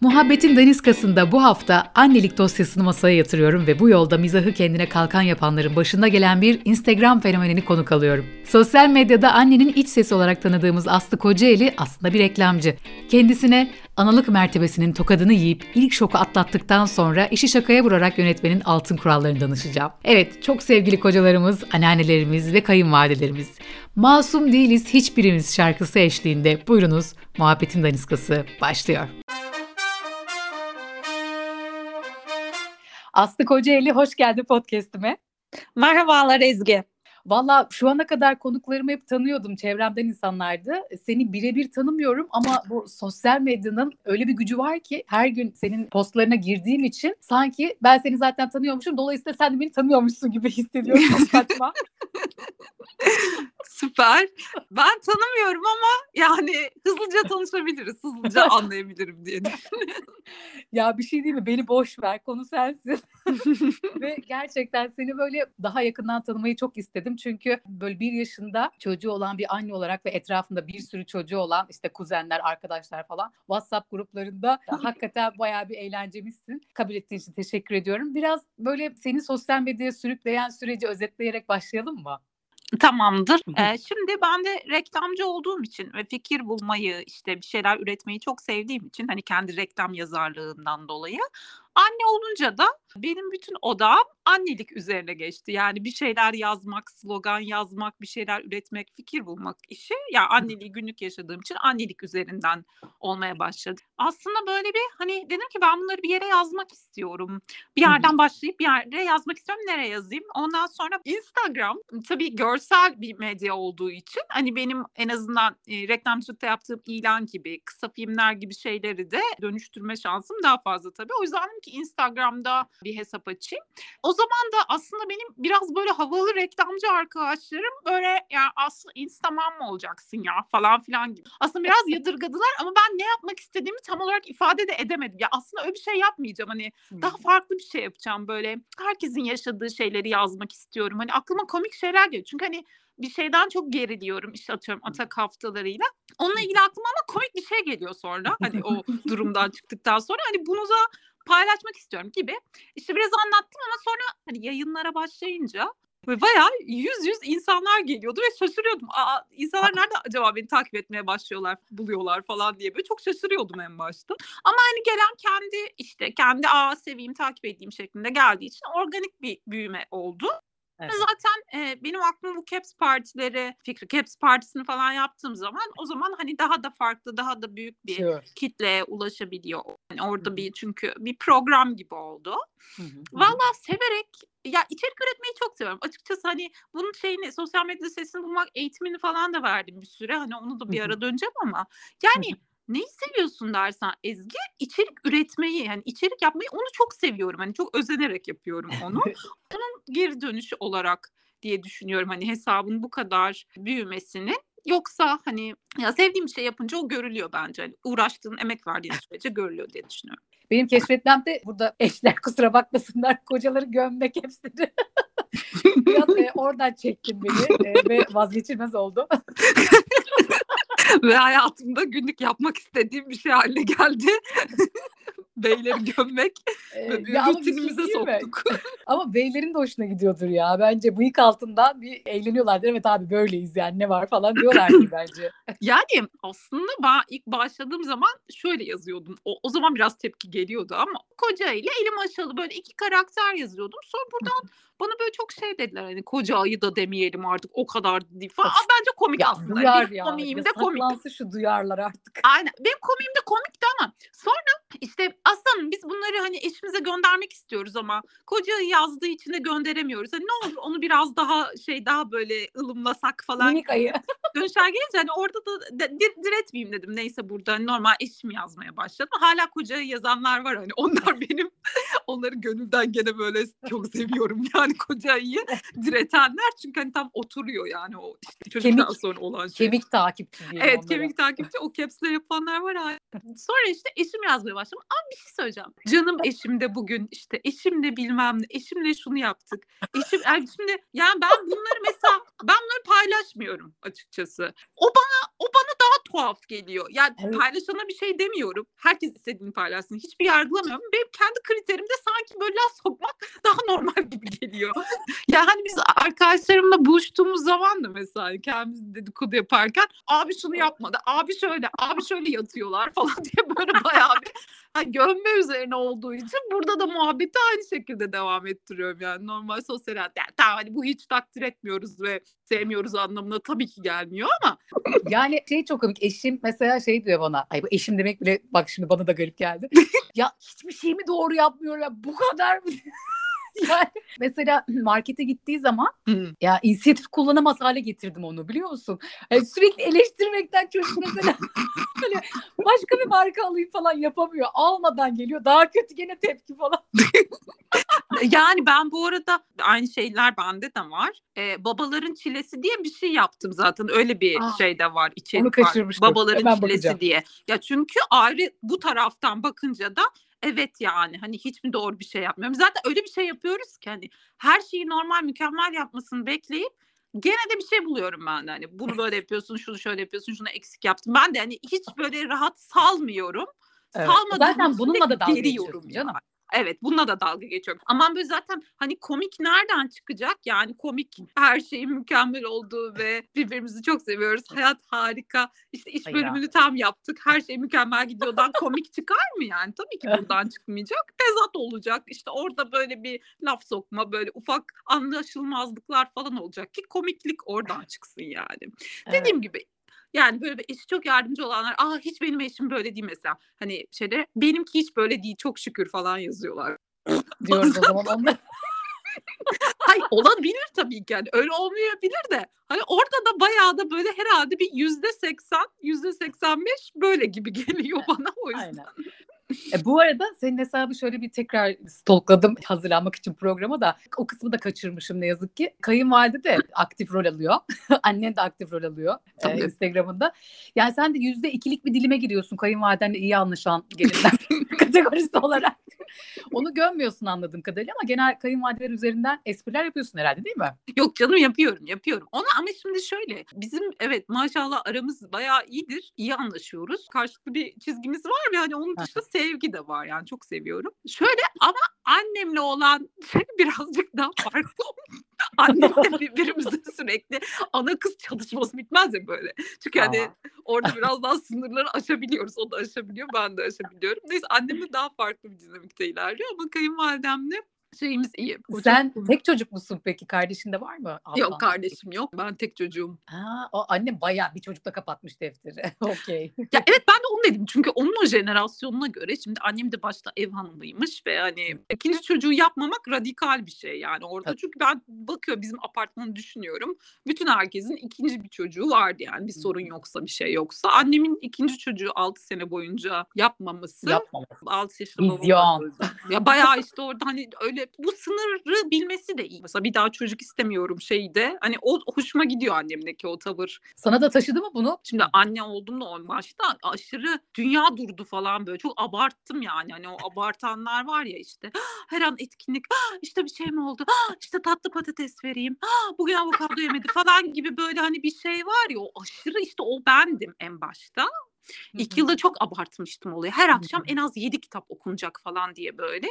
Muhabbetin daniskasında bu hafta annelik dosyasını masaya yatırıyorum ve bu yolda mizahı kendine kalkan yapanların başında gelen bir Instagram fenomenini konuk alıyorum. Sosyal medyada annenin iç sesi olarak tanıdığımız Aslı Kocaeli aslında bir reklamcı. Kendisine analık mertebesinin tokadını yiyip ilk şoku atlattıktan sonra işi şakaya vurarak yönetmenin altın kurallarını danışacağım. Evet, çok sevgili kocalarımız, anneannelerimiz ve kayınvalidelerimiz. Masum değiliz hiçbirimiz şarkısı eşliğinde buyurunuz Muhabbetin Daniskası başlıyor. Aslı Kocaeli hoş geldin podcast'ime. Merhabalar Ezgi. Valla şu ana kadar konuklarımı hep tanıyordum. Çevremden insanlardı. Seni birebir tanımıyorum ama bu sosyal medyanın öyle bir gücü var ki her gün senin postlarına girdiğim için sanki ben seni zaten tanıyormuşum. Dolayısıyla sen de beni tanıyormuşsun gibi hissediyorum. Çok saçma. Süper. Ben tanımıyorum ama yani hızlıca tanışabiliriz. Hızlıca anlayabilirim diye ya bir şey değil mi? Beni boş ver. Konu sensin. Ve gerçekten seni böyle daha yakından tanımayı çok istedim. Çünkü böyle bir yaşında çocuğu olan bir anne olarak ve etrafında bir sürü çocuğu olan işte kuzenler, arkadaşlar falan WhatsApp gruplarında hakikaten bayağı bir eğlencemizsin. Kabul ettiğin için teşekkür ediyorum. Biraz böyle seni sosyal medyaya sürükleyen süreci özetleyerek başlayalım mı? Tamamdır. Ee, şimdi ben de reklamcı olduğum için ve fikir bulmayı işte bir şeyler üretmeyi çok sevdiğim için hani kendi reklam yazarlığından dolayı Anne olunca da benim bütün odam annelik üzerine geçti. Yani bir şeyler yazmak, slogan yazmak, bir şeyler üretmek, fikir bulmak işi. Ya yani anneliği günlük yaşadığım için annelik üzerinden olmaya başladı. Aslında böyle bir hani dedim ki ben bunları bir yere yazmak istiyorum. Bir yerden başlayıp bir yere yazmak istiyorum. Nereye yazayım? Ondan sonra Instagram tabii görsel bir medya olduğu için hani benim en azından e, reklamcılıkta yaptığım ilan gibi, kısa filmler gibi şeyleri de dönüştürme şansım daha fazla tabii. O yüzden dedim ki Instagram'da bir hesap açayım. O zaman da aslında benim biraz böyle havalı reklamcı arkadaşlarım böyle ya aslında Instagram mı olacaksın ya falan filan gibi. Aslında biraz yadırgadılar ama ben ne yapmak istediğimi tam olarak ifade de edemedim. Ya aslında öyle bir şey yapmayacağım. Hani daha farklı bir şey yapacağım böyle. Herkesin yaşadığı şeyleri yazmak istiyorum. Hani aklıma komik şeyler geliyor. Çünkü hani bir şeyden çok geriliyorum işte atıyorum atak haftalarıyla. Onunla ilgili aklıma ama komik bir şey geliyor sonra. Hani o durumdan çıktıktan sonra hani bunu da paylaşmak istiyorum gibi. İşte biraz anlattım ama sonra hani yayınlara başlayınca ve bayağı yüz yüz insanlar geliyordu ve şaşırıyordum. Aa, insanlar nerede acaba beni takip etmeye başlıyorlar, buluyorlar falan diye böyle çok şaşırıyordum en başta. Ama hani gelen kendi işte kendi aa seveyim, takip edeyim şeklinde geldiği için organik bir büyüme oldu. Evet. Zaten e, benim aklım bu Caps partileri, Fikri Caps partisini falan yaptığım zaman o zaman hani daha da farklı, daha da büyük bir sure. kitleye ulaşabiliyor. Yani orada Hı-hı. bir çünkü bir program gibi oldu. Valla severek ya içerik üretmeyi çok seviyorum. Açıkçası hani bunun şeyini sosyal medya sesini bulmak eğitimini falan da verdim bir süre. Hani onu da bir ara döneceğim ama yani Neyi seviyorsun dersen Ezgi? İçerik üretmeyi, yani içerik yapmayı onu çok seviyorum. Hani çok özenerek yapıyorum onu. Onun geri dönüşü olarak diye düşünüyorum hani hesabın bu kadar büyümesini. Yoksa hani ya sevdiğim şey yapınca o görülüyor bence. Hani uğraştığın, emek verdiğin sürece görülüyor diye düşünüyorum. Benim keşfetmem de burada eşler kusura bakmasınlar kocaları gömmek hepsini. Biraz e, oradan çektim beni e, ve vazgeçilmez oldu. Ve hayatımda günlük yapmak istediğim bir şey haline geldi. Beyleri gömmek ee, şey rutinimize şey soktuk. ama beylerin de hoşuna gidiyordur ya. Bence bıyık altından bir eğleniyorlardır. Evet abi böyleyiz yani ne var falan diyorlardır bence. yani aslında ben ilk başladığım zaman şöyle yazıyordum. O, o zaman biraz tepki geliyordu ama koca ile elim aşalı böyle iki karakter yazıyordum. Sonra buradan bana böyle çok şey dediler hani koca ayı da demeyelim artık o kadar değil falan. Aa, bence komik ya, aslında. Duyar benim ya. komiğim de komik. şu duyarlar artık. Aynen. Benim komiğim de komikti ama sonra işte aslanım biz bunları hani eşimize göndermek istiyoruz ama koca ayı yazdığı için de gönderemiyoruz. Hani ne olur onu biraz daha şey daha böyle ılımlasak falan. Minik ayı. Dönüşler gelince hani orada da dir, diretmeyeyim dedim. Neyse burada hani normal eşim yazmaya başladım. Hala koca yazanlar var hani onlar benim onları gönülden gene böyle çok seviyorum yani yani koca ayıyı diretenler çünkü hani tam oturuyor yani o işte çocuktan kemik, sonra olan şey. Kemik takipçi. Evet onlara. kemik takipçi o caps'le yapanlar var hala. Sonra işte eşim yazmaya başladım. Abi bir şey söyleyeceğim. Canım eşim de bugün işte eşimle bilmem ne eşimle şunu yaptık. Eşim yani şimdi yani ben bunları mesela ben bunları paylaşmıyorum açıkçası. O bana o bana daha tuhaf geliyor. Yani Evet. paylaşana bir şey demiyorum. Herkes istediğini paylaşsın. Hiçbir yargılamıyorum. Benim kendi kriterimde sanki böyle laf sokmak daha normal gibi geliyor. yani hani biz arkadaşlarımla buluştuğumuz zaman da mesela kendimiz dedikodu yaparken abi şunu yapmadı, abi şöyle, abi şöyle yatıyorlar falan diye böyle bayağı bir hani gömme üzerine olduğu için burada da muhabbeti aynı şekilde devam ettiriyorum yani normal sosyal hayat. Yani tamam hani bu hiç takdir etmiyoruz ve sevmiyoruz anlamına tabii ki gelmiyor ama Yani şey çok komik. Eşim mesela şey diyor bana. Ay bu eşim demek bile bak şimdi bana da garip geldi. ya hiçbir şey mi doğru yapmıyorlar? Bu kadar mı? yani mesela markete gittiği zaman ya inisiyatif kullanamaz hale getirdim onu biliyor musun? Yani sürekli eleştirmekten çocuk mesela böyle başka bir marka alayım falan yapamıyor. Almadan geliyor. Daha kötü gene tepki falan. Yani ben bu arada aynı şeyler bende de var. Ee, babaların çilesi diye bir şey yaptım zaten. Öyle bir Ah, şey de var. içerik var. Babaların Hemen çilesi bakacağım. diye. Ya çünkü ayrı bu taraftan bakınca da evet yani hani hiç mi doğru bir şey yapmıyorum. Zaten öyle bir şey yapıyoruz ki hani her şeyi normal mükemmel yapmasını bekleyip gene de bir şey buluyorum ben de. Hani bunu böyle yapıyorsun, şunu şöyle yapıyorsun, şunu eksik yaptım. Ben de hani hiç böyle rahat salmıyorum. Evet. Salmadığım Zaten bununla da dalga geriyorum geçiyorsun yani. Evet bununla da dalga geçiyorum. Ama böyle zaten hani komik nereden çıkacak? Yani komik her şeyin mükemmel olduğu ve birbirimizi çok seviyoruz. Hayat harika. İşte iş bölümünü tam yaptık. Her şey mükemmel gidiyordan komik çıkar mı yani? Tabii ki buradan çıkmayacak. Tezat olacak. İşte orada böyle bir laf sokma, böyle ufak anlaşılmazlıklar falan olacak ki komiklik oradan çıksın yani. Dediğim gibi yani böyle eşi çok yardımcı olanlar aa hiç benim eşim böyle değil mesela. Hani şeyde benimki hiç böyle değil çok şükür falan yazıyorlar. Diyoruz o zaman onlar. Hayır olabilir tabii ki yani öyle olmayabilir de hani orada da bayağı da böyle herhalde bir yüzde seksen yüzde seksen beş böyle gibi geliyor bana o yüzden. Aynen. E, bu arada senin hesabı şöyle bir tekrar stalkladım hazırlanmak için programa da o kısmı da kaçırmışım ne yazık ki. Kayınvalide de aktif rol alıyor. Annen de aktif rol alıyor e. Instagram'ında. Yani sen de yüzde ikilik bir dilime giriyorsun kayınvalidenle iyi anlaşan gelinler kategorisi olarak. Onu gömmüyorsun anladığım kadarıyla ama genel kayınvalideler üzerinden espriler yapıyorsun herhalde değil mi? Yok canım yapıyorum yapıyorum. Ona ama şimdi şöyle bizim evet maşallah aramız bayağı iyidir. iyi anlaşıyoruz. Karşılıklı bir çizgimiz var ve hani onun dışında sevgi de var yani çok seviyorum. Şöyle ama annemle olan birazcık daha farklı. Annemle birbirimize sürekli ana kız çalışması bitmez ya böyle. Çünkü hani Aa. orada biraz daha sınırları aşabiliyoruz. O da aşabiliyor ben de aşabiliyorum. Neyse annemle daha farklı bir dinamikte ilerliyor ama kayınvalidemle şeyimiz iyi. Çok Sen tek çocuk musun peki? Kardeşin de var mı? Ablan? Yok kardeşim yok. Ben tek çocuğum. Ha, o annem bayağı bir çocukla kapatmış defteri. Okey. Ya evet ben de onu dedim. Çünkü onun o jenerasyonuna göre şimdi annem de başta ev hanımıymış ve hani ikinci çocuğu yapmamak radikal bir şey yani orada. Tabii. Çünkü ben bakıyor bizim apartmanı düşünüyorum. Bütün herkesin ikinci bir çocuğu vardı yani bir sorun yoksa bir şey yoksa. Annemin ikinci çocuğu 6 sene boyunca yapmaması Yapmaması. 6 yaşında Vizyon. Ya bayağı işte orada hani öyle bu sınırı bilmesi de iyi. Mesela bir daha çocuk istemiyorum şeyde. Hani o hoşuma gidiyor annemdeki o tavır. Sana da taşıdı mı bunu? Şimdi anne oldum da o başta aşırı dünya durdu falan böyle. Çok abarttım yani. Hani o abartanlar var ya işte. Her an etkinlik. işte bir şey mi oldu? işte tatlı patates vereyim. Bugün avokado yemedi falan gibi böyle hani bir şey var ya. O aşırı işte o bendim en başta. İlk yılda çok abartmıştım olayı. Her akşam en az 7 kitap okunacak falan diye böyle.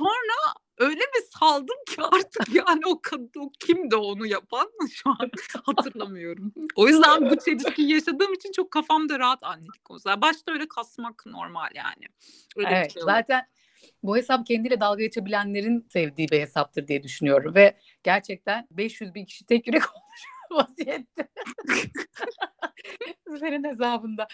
Sonra öyle bir saldım ki artık yani o kadın o kimdi onu yapan şu an hatırlamıyorum. O yüzden bu çelişkiyi yaşadığım için çok kafamda rahat annelik konusunda. Başta öyle kasmak normal yani. Öyle Evet şey zaten bu hesap kendiyle dalga geçebilenlerin sevdiği bir hesaptır diye düşünüyorum ve gerçekten 500 bin kişi tek yürek olmuş vaziyette. Senin hesabında.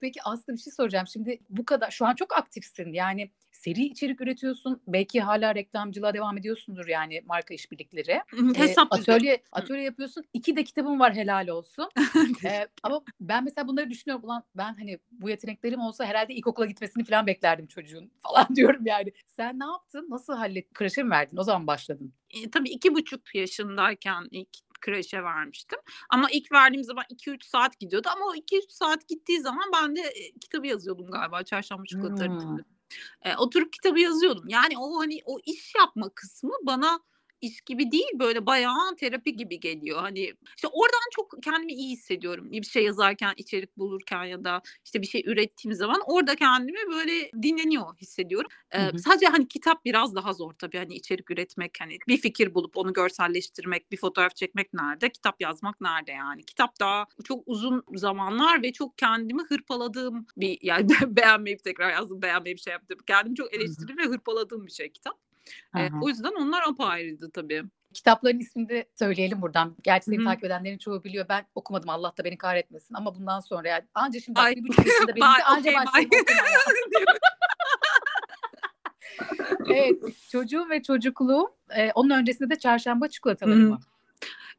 Peki Aslı bir şey soracağım. Şimdi bu kadar şu an çok aktifsin. Yani seri içerik üretiyorsun. Belki hala reklamcılığa devam ediyorsundur yani marka işbirlikleri. Ee, Hesap düzeni. atölye atölye yapıyorsun. İki de kitabın var helal olsun. Ee, ama ben mesela bunları düşünüyorum. Ulan ben hani bu yeteneklerim olsa herhalde ilkokula gitmesini falan beklerdim çocuğun falan diyorum yani. Sen ne yaptın? Nasıl hallettin? Kreşe mi verdin? O zaman başladın. E, tabii iki buçuk yaşındayken ilk kreşe vermiştim. Ama ilk verdiğim zaman 2-3 saat gidiyordu. Ama o 2-3 saat gittiği zaman ben de e, kitabı yazıyordum galiba. Çarşamba çikolataları Hmm. E, oturup kitabı yazıyordum. Yani o hani o iş yapma kısmı bana iş gibi değil böyle bayağı terapi gibi geliyor. Hani işte oradan çok kendimi iyi hissediyorum. Bir şey yazarken, içerik bulurken ya da işte bir şey ürettiğim zaman orada kendimi böyle dinleniyor hissediyorum. Ee, Hı hı. sadece hani kitap biraz daha zor tabii hani içerik üretmek hani bir fikir bulup onu görselleştirmek, bir fotoğraf çekmek nerede, kitap yazmak nerede yani. Kitap daha çok uzun zamanlar ve çok kendimi hırpaladığım bir yani beğenmeyip tekrar yazdım, beğenmeyip şey yaptım. Kendimi çok eleştirdiğim ve hırpaladığım bir şey kitap. Hı. o yüzden onlar apayrıydı tabii. Kitapların ismini de söyleyelim buradan. Gerçi seni hı. takip edenlerin çoğu biliyor. Ben okumadım Allah da beni kahretmesin. Ama bundan sonra yani anca şimdi Ay bir buçuk yaşında benim de anca okumaya. Evet, çocuğum ve çocukluğum. Ee, onun öncesinde de çarşamba çikolataları? Yani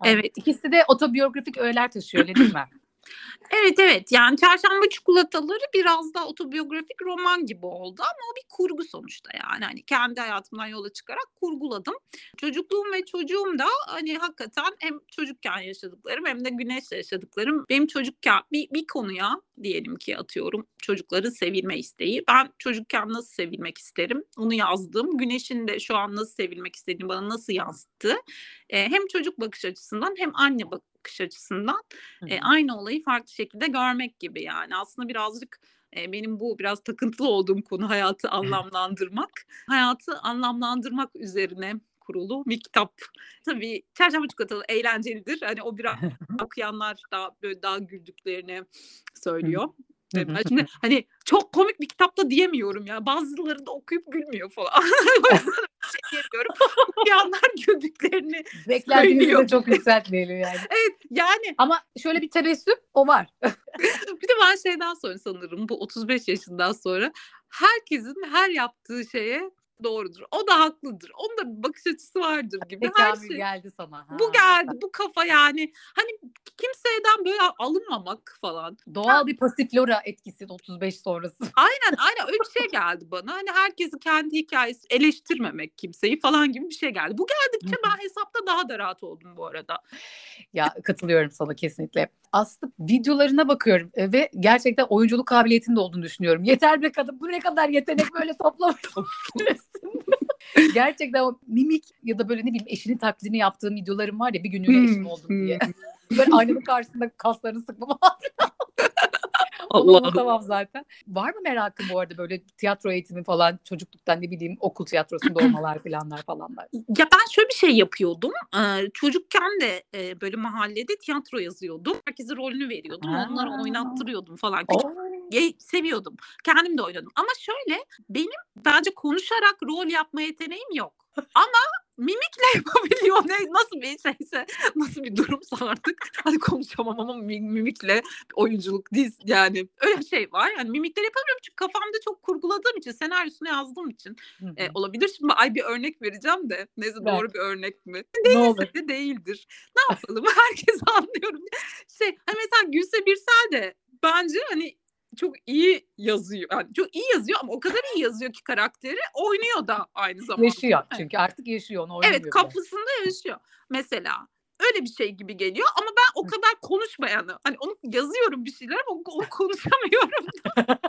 Evet. ikisi de otobiyografik öğeler taşıyor öyle değil mi? Evet evet yani Çarşamba Çikolataları biraz daha otobiyografik roman gibi oldu ama o bir kurgu sonuçta yani hani kendi hayatımdan yola çıkarak kurguladım. Çocukluğum ve çocuğum da hani hakikaten hem çocukken yaşadıklarım hem de güneşle yaşadıklarım benim çocukken bir, bir konuya diyelim ki atıyorum çocukları sevilme isteği. Ben çocukken nasıl sevilmek isterim onu yazdım. Güneşin de şu an nasıl sevilmek istediğini bana nasıl yansıttı. Ee, hem çocuk bakış açısından hem anne bakış açısından e, aynı olayı farklı şekilde görmek gibi yani. Aslında birazcık e, benim bu biraz takıntılı olduğum konu hayatı anlamlandırmak. Hayatı anlamlandırmak üzerine kurulu bir kitap. Tabii Çarşamba Çikolatalı eğlencelidir. Hani o biraz okuyanlar daha böyle daha güldüklerini söylüyor. Hı hı. ben şimdi hani çok komik bir kitap da diyemiyorum ya. Bazıları da okuyup gülmüyor falan. o yüzden bir şey diyemiyorum. Okuyanlar güldüklerini Beklentinizi de çok yükseltmeyelim yani. Evet yani Ama şöyle bir tebessüm o var. bir de ben şeyden sonra sanırım bu 35 yaşından sonra herkesin her yaptığı şeye doğrudur. O da haklıdır. Onun da bir bakış açısı vardır gibi. Her Tekamül şey geldi sana. bu Ha. geldi, bu kafa yani. Hani kimseden böyle alınmamak falan. Doğal bir pasiflora etkisi 35 sonrası. Aynen aynen öyle bir şey geldi bana. Hani herkesi kendi hikayesi eleştirmemek kimseyi falan gibi bir şey geldi. Bu geldikçe ben hesapta daha da rahat oldum bu arada. Ya katılıyorum sana kesinlikle. Aslı videolarına bakıyorum e, ve gerçekten oyunculuk kabiliyetinin de olduğunu düşünüyorum. Yeter be kadın bu ne kadar yetenek böyle toplamışsın. gerçekten o mimik ya da böyle ne bileyim eşinin taklidini yaptığım videolarım var ya bir günlüğüne eşim oldum diye. böyle aynanın karşısında kaslarını sıkmam Allah. unutamam zaten. Var mı merakın bu arada böyle tiyatro eğitimi falan çocukluktan ne bileyim okul tiyatrosunda olmalar falanlar falanlar. Ya ben şöyle bir şey yapıyordum. Ee, çocukken de e, böyle mahallede tiyatro yazıyordum. Herkese rolünü veriyordum. Ha. Onları oynattırıyordum falan. Küçük seviyordum. Kendim de oynadım. Ama şöyle benim bence konuşarak rol yapma yeteneğim yok. Ama mimikle yapabiliyor. Ne, nasıl bir şeyse, nasıl bir durumsa artık. Hadi konuşamam ama mi- mimikle oyunculuk diz yani öyle bir şey var. Yani mimikleri yapamıyorum çünkü kafamda çok kurguladığım için, senaryosunu yazdığım için Hı hı. e, olabilir. Şimdi ay bir örnek vereceğim de. Neyse Ver. doğru bir örnek mi? ne olur. de değildir. Ne yapalım? Herkes anlıyorum. Şey hani mesela Gülse Birsel de bence hani çok iyi yazıyor. Yani çok iyi yazıyor ama o kadar iyi yazıyor ki karakteri oynuyor da aynı zamanda. Yaşıyor çünkü artık yaşıyor onu oynamıyor. Evet bile. kafasında yaşıyor. Mesela öyle bir şey gibi geliyor ama ben o kadar konuşmayanı hani onu yazıyorum bir şeyler ama onu konuşamıyorum.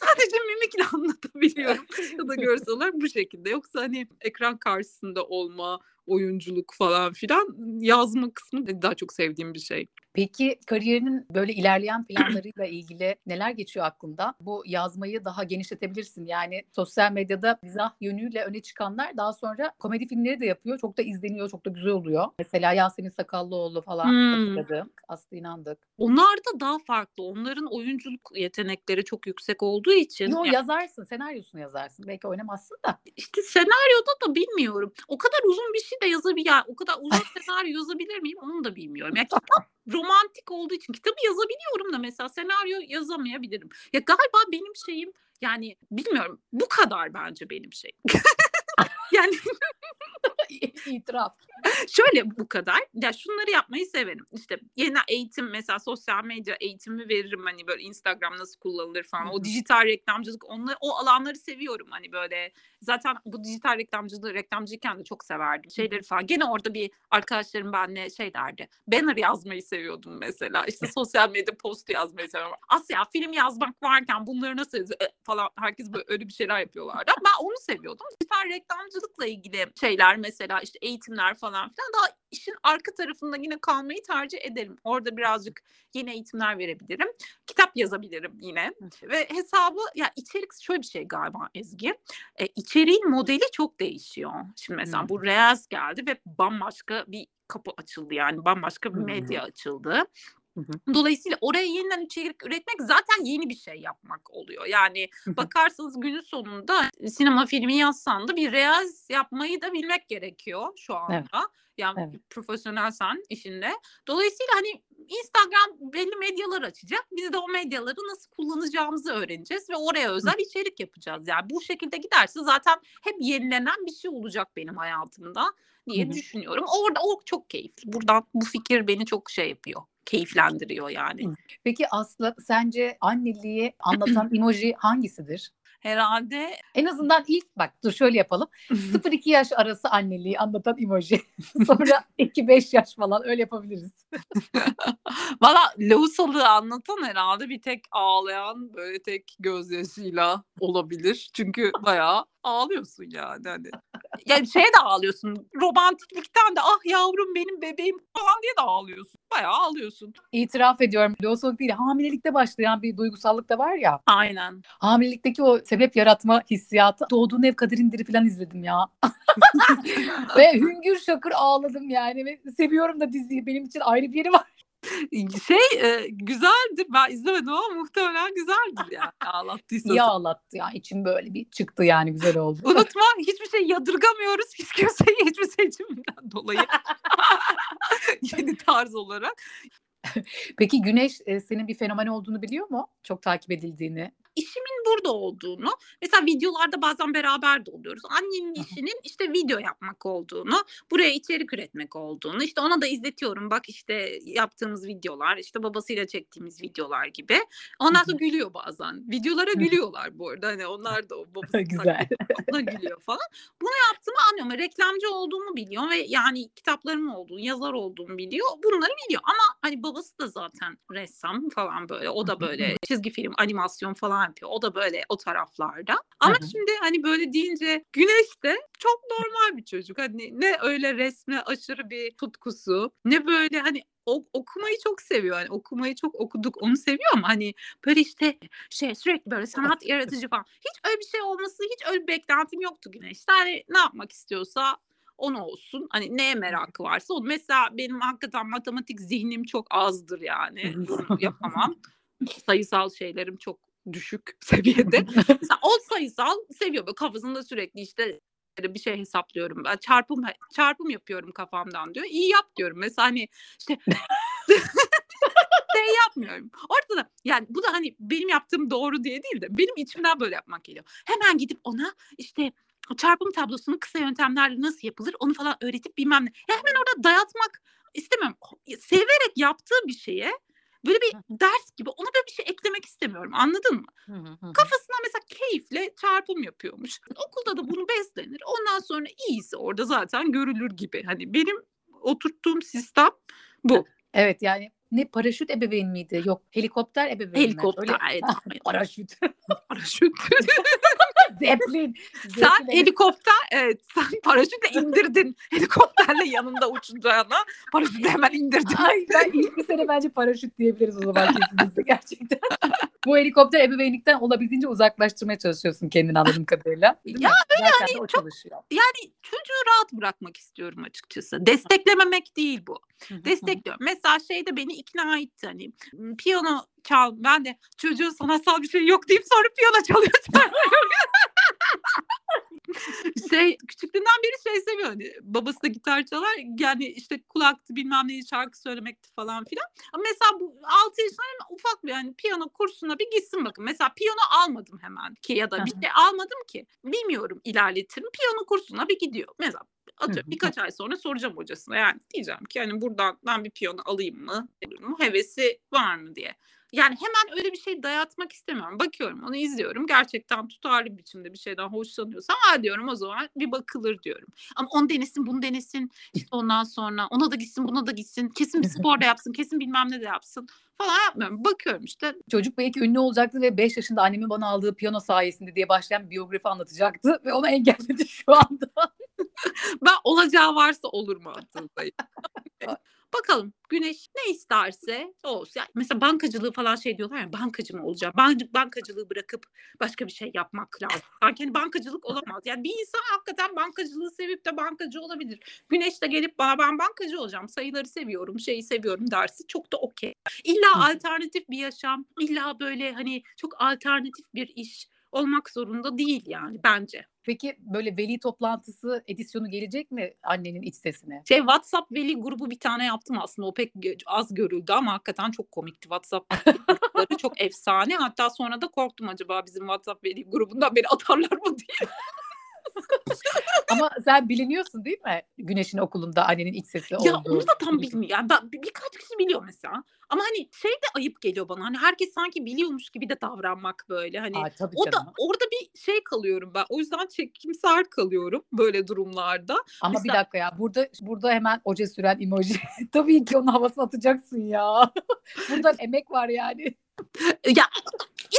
Sadece mimikle anlatabiliyorum ya da görsel olarak bu şekilde. Yoksa hani ekran karşısında olma, oyunculuk falan filan yazma kısmı daha çok sevdiğim bir şey. Peki kariyerinin böyle ilerleyen planlarıyla ilgili neler geçiyor aklında? Bu yazmayı daha genişletebilirsin. Yani sosyal medyada mizah yönüyle öne çıkanlar daha sonra komedi filmleri de yapıyor. Çok da izleniyor, çok da güzel oluyor. Mesela Yasemin Sakallıoğlu falan Hmm. Aslı inandık. Onlar da daha farklı. Onların oyunculuk yetenekleri çok yüksek olduğu için Yo ya yazarsın, senaryosunu yazarsın. Belki oynamazsın da. işte senaryoda da bilmiyorum. O kadar uzun bir şey de yazabilir. Yani o kadar uzun senaryo yazabilir miyim onu da bilmiyorum. Ya kitap romantik olduğu için kitabı yazabiliyorum da mesela senaryo yazamayabilirim. Ya galiba benim şeyim yani bilmiyorum bu kadar bence benim şeyim. yani İtiraf. şöyle bu kadar. Ya şunları yapmayı severim. İşte yeni eğitim mesela sosyal medya eğitimi veririm hani böyle Instagram nasıl kullanılır falan. O dijital reklamcılık onları o alanları seviyorum hani böyle. Zaten bu dijital reklamcılığı reklamcıyken de çok severdim. Şeyleri falan. Gene orada bir arkadaşlarım benle şey derdi. Banner yazmayı seviyordum mesela. İşte sosyal medya postu yazmayı seviyorum. Asya film yazmak varken bunları nasıl yazıyor E, falan herkes böyle öyle bir şeyler yapıyorlardı. Ben onu seviyordum. Dijital reklamcılıkla ilgili şeyler mesela mesela işte eğitimler falan filan daha işin arka tarafında yine kalmayı tercih ederim. Orada birazcık yine eğitimler verebilirim. Kitap yazabilirim yine. Ve hesabı ya içerik şöyle bir şey galiba Ezgi. E, içeriğin modeli çok değişiyor. Şimdi mesela bu Reels geldi ve bambaşka bir kapı açıldı yani bambaşka bir medya açıldı. Dolayısıyla oraya yeniden içerik üretmek zaten yeni bir şey yapmak oluyor. Yani bakarsanız günün sonunda sinema filmi yazsan da bir reels yapmayı da bilmek gerekiyor şu anda. Evet. Yani Evet. profesyonelsen işinde. Dolayısıyla hani Instagram belli medyalar açacak. Biz de o medyaları nasıl kullanacağımızı öğreneceğiz ve oraya özel içerik yapacağız. Yani bu şekilde giderse zaten hep yenilenen bir şey olacak benim hayatımda diye Hı hı. düşünüyorum. Orada o çok keyifli. Buradan bu fikir beni çok şey yapıyor. Keyiflendiriyor yani. Peki Aslı sence anneliği anlatan emoji hangisidir? Herhalde En azından ilk bak dur şöyle yapalım. 0-2 yaş arası anneliği anlatan emoji. Sonra 2-5 yaş falan öyle yapabiliriz. Valla lohusalığı anlatan herhalde bir tek ağlayan böyle tek gözyaşıyla olabilir. Çünkü bayağı ağlıyorsun yani. Hani. Yani şeye de ağlıyorsun. Romantiklikten de ah yavrum benim bebeğim falan diye de ağlıyorsun. Bayağı ağlıyorsun. İtiraf ediyorum. Lohusalık değil hamilelikte başlayan bir duygusallık da var ya. Aynen. Hamilelikteki o sebep yaratma hissiyatı. Doğduğun ev kaderindiri falan izledim ya. Ve hüngür şakır ağladım yani. Ve seviyorum da diziyi. Benim için ayrı bir yeri var. Şey e, güzeldir. Ben izlemedim ama muhtemelen güzeldir yani ağlattıysa. İyi ağlattı ya. İçim böyle bir çıktı yani güzel oldu. Unutma hiçbir şey yadırgamıyoruz hiç kimseyi hiçbir seçiminden dolayı. Yeni tarz olarak. Peki Güneş e, senin bir fenomen olduğunu biliyor mu? Çok takip edildiğini. İşimin burada olduğunu, mesela videolarda bazen beraber de oluyoruz. Annenin işinin işte video yapmak olduğunu, buraya içerik üretmek olduğunu, işte ona da izletiyorum. Bak işte yaptığımız videolar, işte babasıyla çektiğimiz videolar gibi. Ondan sonra gülüyor bazen. Videolara gülüyorlar bu arada. Hani onlar da o babası Güzel. gülüyor falan. Bunu yaptığımı anlıyorum. Reklamcı olduğumu biliyor ve yani kitaplarım olduğunu, yazar olduğumu biliyor. Bunları biliyor. Ama hani babası da zaten ressam falan böyle. O da böyle çizgi film, animasyon falan yapıyor. O da böyle o taraflarda. Ama Hı hı. şimdi hani böyle deyince Güneş de çok normal bir çocuk. Hani ne öyle resme aşırı bir tutkusu, ne böyle hani o, okumayı çok seviyor. Hani okumayı çok okuduk onu seviyor ama hani böyle işte şey sürekli böyle sanat yaratıcı falan. Hiç öyle bir şey olması, hiç öyle bir beklentim yoktu Güneş'te. Hani ne yapmak istiyorsa onu olsun. Hani neye merakı varsa o. Mesela benim hakikaten matematik zihnim çok azdır yani. Bunu yapamam. Sayısal şeylerim çok düşük seviyede. Mesela o sayısal seviyor. Böyle kafasında sürekli işte bir şey hesaplıyorum. Ben çarpım çarpım yapıyorum kafamdan diyor. İyi yap diyorum. Mesela hani işte şey yapmıyorum. Orada da yani bu da hani benim yaptığım doğru diye değil de benim içimden böyle yapmak geliyor. Hemen gidip ona işte çarpım tablosunu kısa yöntemlerle nasıl yapılır onu falan öğretip bilmem ne. Ya hemen orada dayatmak istemem. Severek yaptığı bir şeye böyle bir ders gibi ona böyle bir şey eklemek istemiyorum. Anladın mı? Kafasına mesela keyifle çarpım yapıyormuş. Okulda da bunu beslenir. Ondan sonra iyisi orada zaten görülür gibi. Hani benim oturttuğum sistem bu. Evet yani ne paraşüt ebeveyn miydi? Yok helikopter ebeveyn? Helikopter. Öyle- evet, aynen. paraşüt. Zeppelin. sen helikopter evet sen paraşütle indirdin. Helikopterle yanında uçacağına paraşütle hemen indirdin. Ay ben ilk sene bence paraşüt diyebiliriz o zaman kesinlikle gerçekten. Bu helikopter ebeveynlikten olabildiğince uzaklaştırmaya çalışıyorsun kendini anladığım kadarıyla. Değil mi? Ya Zaten hani de o çok-. Yani çocuğu rahat bırakmak istiyorum açıkçası. Desteklememek değil bu. destekliyorum. Mesela şeyde beni ikna etti hani piyano çal ben de çocuğun sanatsal bir şey yok deyip sonra piyano çalıyor. şey küçüklüğünden beri şey seviyor hani babası da gitar çalar yani işte kulaktı bilmem neyi şarkı söylemekti falan filan. Ama mesela bu 6 yaşında hemen ufak bir yani piyano kursuna bir gitsin bakın. Mesela piyano almadım hemen ki ya da bir şey almadım ki. Bilmiyorum ilerletirim. Piyano kursuna bir gidiyor. Mesela atıyorum birkaç ay sonra soracağım hocasına yani diyeceğim ki hani buradan ben bir piyano alayım mı? Hevesi var mı diye. Yani hemen öyle bir şey dayatmak istemiyorum. Bakıyorum onu izliyorum. Gerçekten tutarlı bir biçimde bir şeyden hoşlanıyorsam ha diyorum o zaman bir bakılır diyorum. Ama onu denesin bunu denesin. İşte ondan sonra ona da gitsin buna da gitsin. Kesin bir spor da yapsın. Kesin bilmem ne de yapsın. Falan yapmıyorum. Bakıyorum işte Çocuk belki ünlü olacaktı ve 5 yaşında annemin bana aldığı piyano sayesinde diye başlayan biyografi anlatacaktı ve onu engelledi şu anda. ben olacağı varsa olur mu aslındayım. Bakalım güneş ne isterse olsun. Yani mesela bankacılığı falan şey diyorlar ya bankacı mı olacağım? Bank, bankacılığı bırakıp başka bir şey yapmak lazım. Sanki hani bankacılık olamaz. Yani bir insan hakikaten bankacılığı sevip de bankacı olabilir. Güneş de gelip bana ben bankacı olacağım. Sayıları seviyorum, şeyi seviyorum dersi çok da okey. İlla alternatif bir yaşam, illa böyle hani çok alternatif bir iş olmak zorunda değil yani bence. Peki böyle veli toplantısı edisyonu gelecek mi annenin iç sesine? Şey WhatsApp veli grubu bir tane yaptım aslında. O pek az görüldü ama hakikaten çok komikti. WhatsApp grupları çok efsane. Hatta sonra da korktum acaba bizim WhatsApp veli grubundan beni atarlar mı diye. Ama sen biliniyorsun değil mi? Güneş'in okulunda annenin iç sesi olduğu. Ya onu da tam bilmiyor. Yani ben, bir, birkaç kişi biliyor mesela. Ama hani şey de ayıp geliyor bana. Hani herkes sanki biliyormuş gibi de davranmak böyle. Hani Aa, tabii o canım. da orada bir şey kalıyorum ben. O yüzden çekimser kalıyorum böyle durumlarda. Ama Mesela- bir dakika ya burada burada hemen oje süren emoji. tabii ki onun havasını atacaksın ya. burada emek var yani. ya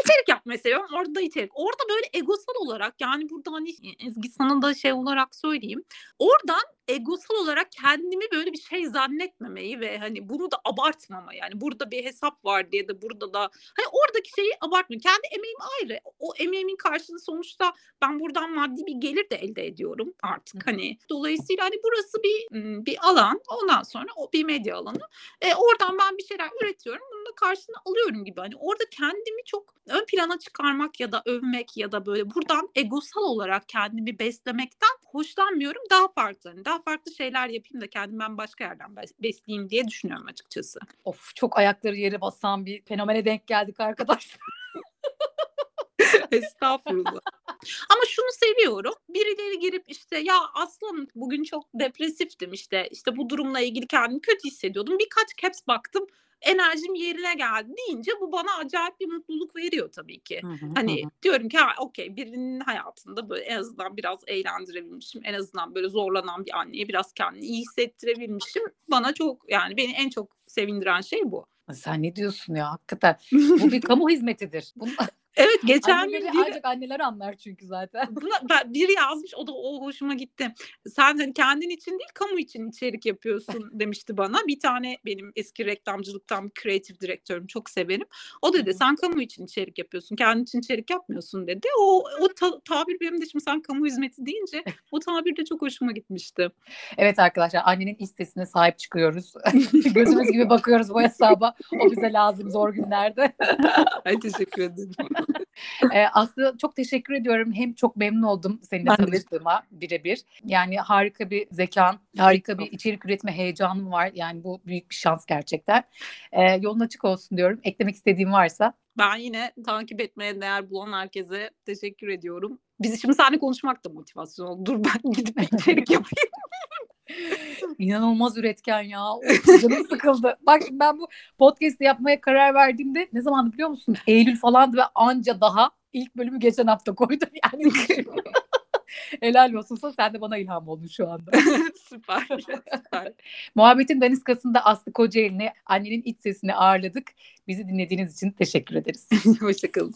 içerik yapmayı seviyorum. Orada içerik. Orada böyle egosal olarak yani burada hani Ezgi sana da şey olarak söyleyeyim. Oradan egosal olarak kendimi böyle bir şey zannetmemeyi ve hani bunu da abartmama yani burada bir hesap var diye de burada da hani oradaki şeyi abartmıyorum. Kendi emeğim ayrı. O emeğimin karşılığı sonuçta ben buradan maddi bir gelir de elde ediyorum artık. Hani dolayısıyla hani burası bir bir alan. Ondan sonra o bir medya alanı. E, oradan ben bir şeyler üretiyorum. Bunun da karşılığını alıyorum gibi. Hani orada kendimi çok ön plana çıkarmak ya da övmek ya da böyle buradan egosal olarak kendimi beslemekten hoşlanmıyorum. Daha farklı. Hani daha farklı şeyler yapayım da kendimi ben başka yerden bes- besleyeyim diye düşünüyorum açıkçası. Of çok ayakları yere basan bir fenomene denk geldik arkadaşlar. Estağfurullah. Ama şunu seviyorum. Birileri girip işte ya aslanım bugün çok depresiftim işte. işte bu durumla ilgili kendimi kötü hissediyordum. Birkaç caps baktım enerjim yerine geldi deyince bu bana acayip bir mutluluk veriyor tabii ki. Hani diyorum ki ha okey birinin hayatında böyle en azından biraz eğlendirebilmişim. En azından böyle zorlanan bir anneye biraz kendini iyi hissettirebilmişim. Bana çok yani beni en çok sevindiren şey bu. Sen ne diyorsun ya hakikaten. Bu bir kamu hizmetidir. Bunu, Evet geçen gün anneleri, biri, ancak anneler anlar çünkü zaten. buna, ben- biri yazmış o da o hoşuma gitti. Sen hani kendin için değil kamu için içerik yapıyorsun demişti bana. Bir tane benim eski reklamcılıktan bir kreatif direktörüm çok severim. O dedi sen kamu için içerik yapıyorsun. Kendin için içerik yapmıyorsun dedi. O, o ta- tabir benim de şimdi sen kamu hizmeti deyince o tabir de çok hoşuma gitmişti. Evet arkadaşlar annenin iç sesine sahip çıkıyoruz. Gözümüz gibi bakıyoruz bu hesaba. O bize lazım zor günlerde. Ay teşekkür ederim. Ee, Aslı çok teşekkür ediyorum. Hem çok memnun oldum seninle tanıştığıma birebir. Yani harika bir zekan, harika bir içerik üretme heyecanım var. Yani bu büyük bir şans gerçekten. Ee, yolun açık olsun diyorum. Eklemek istediğim varsa. Ben yine takip etmeye değer bulan herkese teşekkür ediyorum. Biz şimdi seninle konuşmak da motivasyon oldu. Dur ben gidip içerik yapayım. İnanılmaz üretken ya. Canım sıkıldı. Bak şimdi ben bu podcast'i yapmaya karar verdiğimde ne zaman biliyor musun? Eylül falandı ve anca daha ilk bölümü geçen hafta koydum. Yani helal olsunsa sen de bana ilham oldun şu anda. süper. süper. Muhabbetin daniskasında Aslı Kocaeli'ni annenin iç sesini ağırladık. Bizi dinlediğiniz için teşekkür ederiz. Hoşçakalın.